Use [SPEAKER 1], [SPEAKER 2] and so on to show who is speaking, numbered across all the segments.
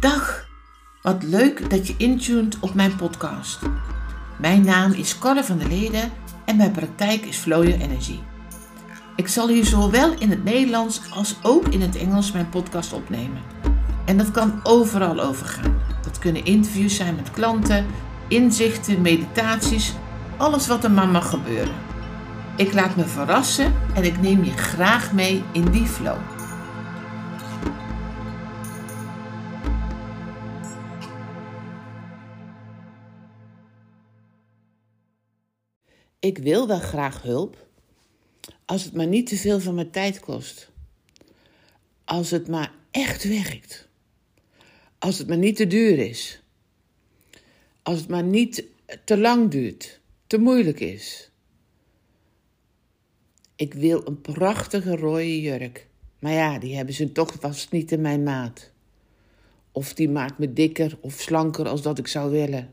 [SPEAKER 1] Dag, wat leuk dat je intuned op mijn podcast. Mijn naam is Carle van der Leden en mijn praktijk is Flow Your Energy. Ik zal hier zowel in het Nederlands als ook in het Engels mijn podcast opnemen. En dat kan overal overgaan. Dat kunnen interviews zijn met klanten, inzichten, meditaties, alles wat er maar mag gebeuren. Ik laat me verrassen en ik neem je graag mee in die flow. Ik wil wel graag hulp, als het maar niet te veel van mijn tijd kost. Als het maar echt werkt. Als het maar niet te duur is. Als het maar niet te lang duurt, te moeilijk is. Ik wil een prachtige rode jurk. Maar ja, die hebben ze toch vast niet in mijn maat. Of die maakt me dikker of slanker als dat ik zou willen.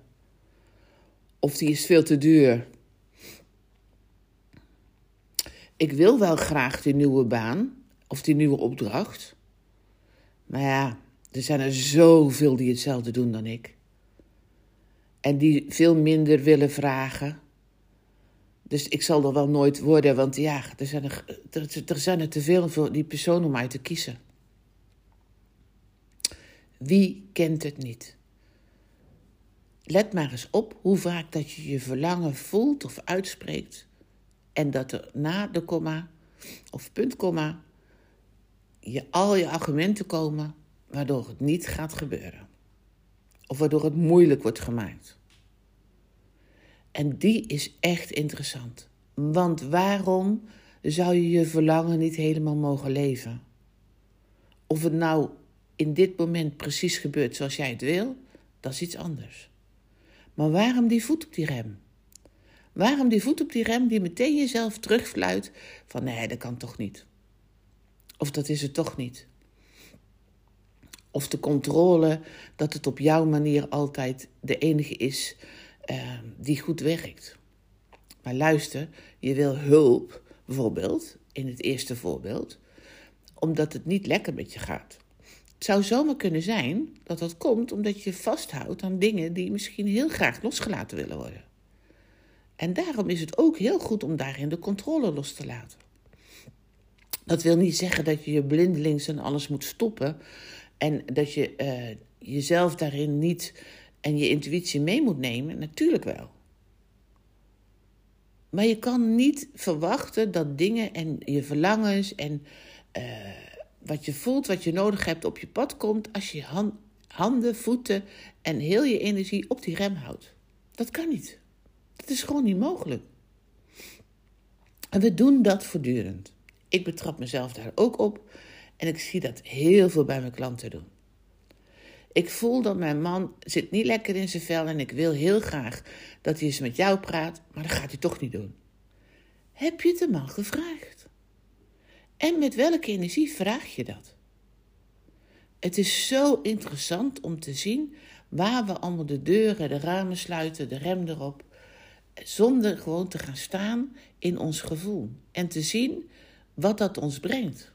[SPEAKER 1] Of die is veel te duur. Ik wil wel graag die nieuwe baan of die nieuwe opdracht. Maar ja, er zijn er zoveel die hetzelfde doen dan ik. En die veel minder willen vragen. Dus ik zal er wel nooit worden, want ja, er zijn er, er, zijn er te veel voor die persoon om uit te kiezen. Wie kent het niet? Let maar eens op hoe vaak dat je je verlangen voelt of uitspreekt. En dat er na de komma of puntkomma je al je argumenten komen waardoor het niet gaat gebeuren. Of waardoor het moeilijk wordt gemaakt. En die is echt interessant. Want waarom zou je je verlangen niet helemaal mogen leven? Of het nou in dit moment precies gebeurt zoals jij het wil, dat is iets anders. Maar waarom die voet op die rem? Waarom die voet op die rem die meteen jezelf terugfluit van nee, dat kan toch niet? Of dat is het toch niet? Of de controle dat het op jouw manier altijd de enige is uh, die goed werkt. Maar luister, je wil hulp, bijvoorbeeld, in het eerste voorbeeld, omdat het niet lekker met je gaat. Het zou zomaar kunnen zijn dat dat komt omdat je vasthoudt aan dingen die misschien heel graag losgelaten willen worden. En daarom is het ook heel goed om daarin de controle los te laten. Dat wil niet zeggen dat je je blindelings en alles moet stoppen en dat je uh, jezelf daarin niet en je intuïtie mee moet nemen. Natuurlijk wel. Maar je kan niet verwachten dat dingen en je verlangens en uh, wat je voelt, wat je nodig hebt op je pad komt als je hand, handen, voeten en heel je energie op die rem houdt. Dat kan niet. Dat is gewoon niet mogelijk. En we doen dat voortdurend. Ik betrap mezelf daar ook op en ik zie dat heel veel bij mijn klanten doen. Ik voel dat mijn man zit niet lekker in zijn vel en ik wil heel graag dat hij eens met jou praat, maar dat gaat hij toch niet doen. Heb je het de man gevraagd? En met welke energie vraag je dat? Het is zo interessant om te zien waar we allemaal de deuren, de ramen sluiten, de rem erop, zonder gewoon te gaan staan in ons gevoel en te zien wat dat ons brengt.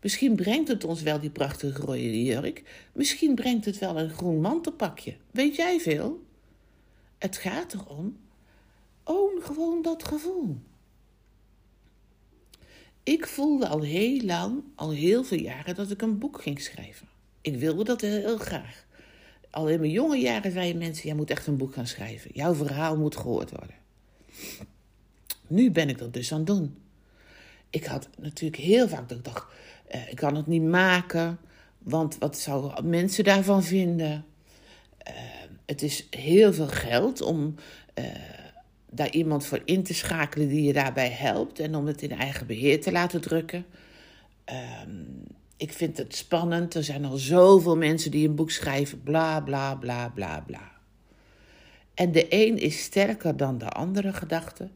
[SPEAKER 1] Misschien brengt het ons wel die prachtige rode jurk. Misschien brengt het wel een groen mantelpakje. Weet jij veel? Het gaat erom. Own gewoon dat gevoel. Ik voelde al heel lang, al heel veel jaren, dat ik een boek ging schrijven. Ik wilde dat heel graag. Al in mijn jonge jaren zeiden mensen: jij moet echt een boek gaan schrijven. Jouw verhaal moet gehoord worden. Nu ben ik dat dus aan het doen. Ik had natuurlijk heel vaak dat ik dacht: uh, ik kan het niet maken, want wat zouden mensen daarvan vinden? Uh, het is heel veel geld om uh, daar iemand voor in te schakelen die je daarbij helpt en om het in eigen beheer te laten drukken. Ehm, ik vind het spannend. Er zijn al zoveel mensen die een boek schrijven. Bla bla bla bla bla. En de een is sterker dan de andere gedachte.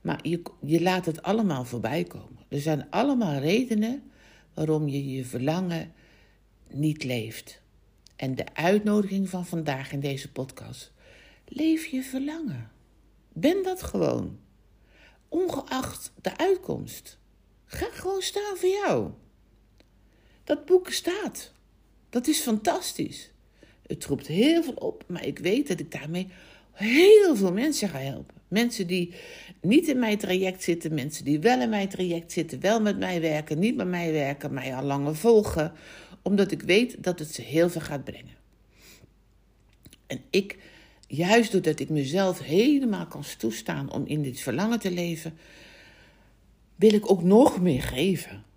[SPEAKER 1] Maar je, je laat het allemaal voorbij komen. Er zijn allemaal redenen waarom je je verlangen niet leeft. En de uitnodiging van vandaag in deze podcast. Leef je verlangen. Ben dat gewoon. Ongeacht de uitkomst. Ga gewoon staan voor jou. Dat boek staat. Dat is fantastisch. Het roept heel veel op, maar ik weet dat ik daarmee heel veel mensen ga helpen. Mensen die niet in mijn traject zitten, mensen die wel in mijn traject zitten, wel met mij werken, niet met mij werken, mij al langer volgen, omdat ik weet dat het ze heel veel gaat brengen. En ik, juist doordat ik mezelf helemaal kan toestaan om in dit verlangen te leven, wil ik ook nog meer geven.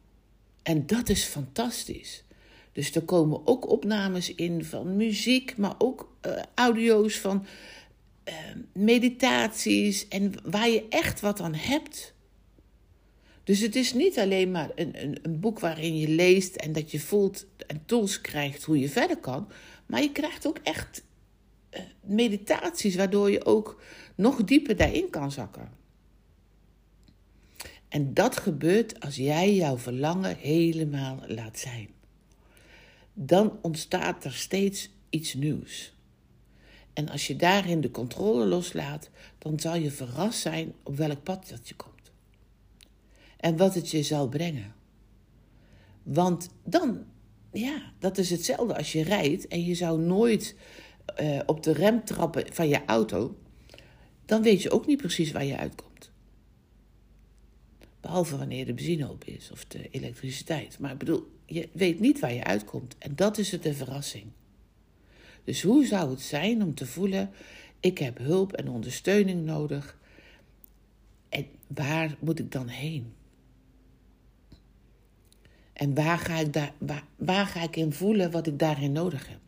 [SPEAKER 1] En dat is fantastisch. Dus er komen ook opnames in van muziek, maar ook uh, audio's van uh, meditaties en waar je echt wat aan hebt. Dus het is niet alleen maar een, een, een boek waarin je leest en dat je voelt en tools krijgt hoe je verder kan, maar je krijgt ook echt uh, meditaties waardoor je ook nog dieper daarin kan zakken. En dat gebeurt als jij jouw verlangen helemaal laat zijn. Dan ontstaat er steeds iets nieuws. En als je daarin de controle loslaat, dan zal je verrast zijn op welk pad dat je komt. En wat het je zal brengen. Want dan, ja, dat is hetzelfde als je rijdt en je zou nooit uh, op de rem trappen van je auto. Dan weet je ook niet precies waar je uitkomt. Behalve wanneer de benzine op is of de elektriciteit. Maar ik bedoel, je weet niet waar je uitkomt. En dat is het de verrassing. Dus hoe zou het zijn om te voelen: ik heb hulp en ondersteuning nodig. En waar moet ik dan heen? En waar ga ik, daar, waar, waar ga ik in voelen wat ik daarin nodig heb?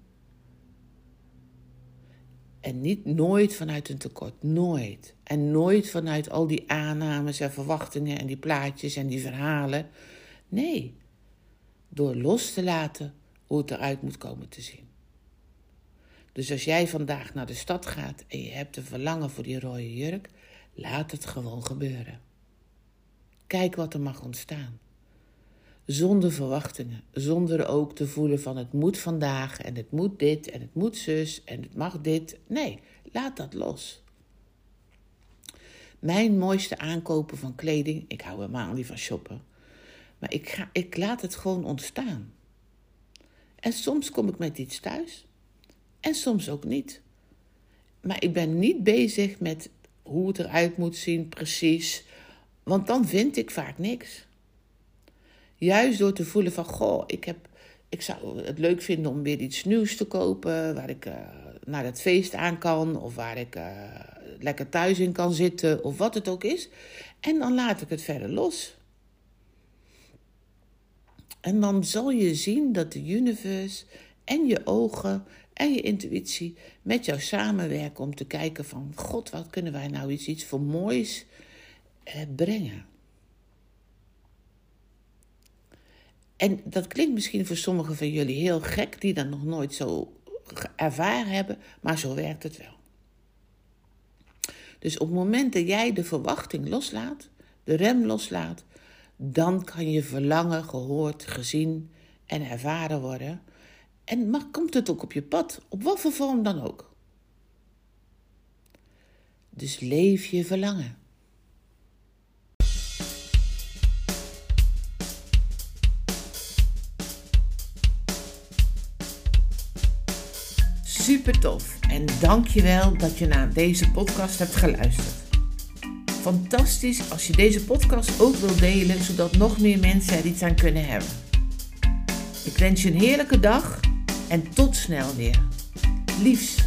[SPEAKER 1] En niet nooit vanuit een tekort. Nooit. En nooit vanuit al die aannames en verwachtingen en die plaatjes en die verhalen. Nee. Door los te laten hoe het eruit moet komen te zien. Dus als jij vandaag naar de stad gaat en je hebt een verlangen voor die rode jurk, laat het gewoon gebeuren. Kijk wat er mag ontstaan. Zonder verwachtingen, zonder ook te voelen van het moet vandaag en het moet dit en het moet zus en het mag dit. Nee, laat dat los. Mijn mooiste aankopen van kleding, ik hou helemaal niet van shoppen, maar ik, ga, ik laat het gewoon ontstaan. En soms kom ik met iets thuis en soms ook niet. Maar ik ben niet bezig met hoe het eruit moet zien precies, want dan vind ik vaak niks. Juist door te voelen van, goh, ik, heb, ik zou het leuk vinden om weer iets nieuws te kopen, waar ik uh, naar het feest aan kan, of waar ik uh, lekker thuis in kan zitten, of wat het ook is. En dan laat ik het verder los. En dan zal je zien dat de universe en je ogen en je intuïtie met jou samenwerken om te kijken van God, wat kunnen wij nou iets, iets voor moois eh, brengen. En dat klinkt misschien voor sommigen van jullie heel gek, die dat nog nooit zo ervaren hebben, maar zo werkt het wel. Dus op het moment dat jij de verwachting loslaat, de rem loslaat, dan kan je verlangen gehoord, gezien en ervaren worden. En mag, komt het ook op je pad, op wat voor vorm dan ook. Dus leef je verlangen. Super tof en dankjewel dat je naar deze podcast hebt geluisterd. Fantastisch als je deze podcast ook wilt delen, zodat nog meer mensen er iets aan kunnen hebben. Ik wens je een heerlijke dag en tot snel weer. Liefs.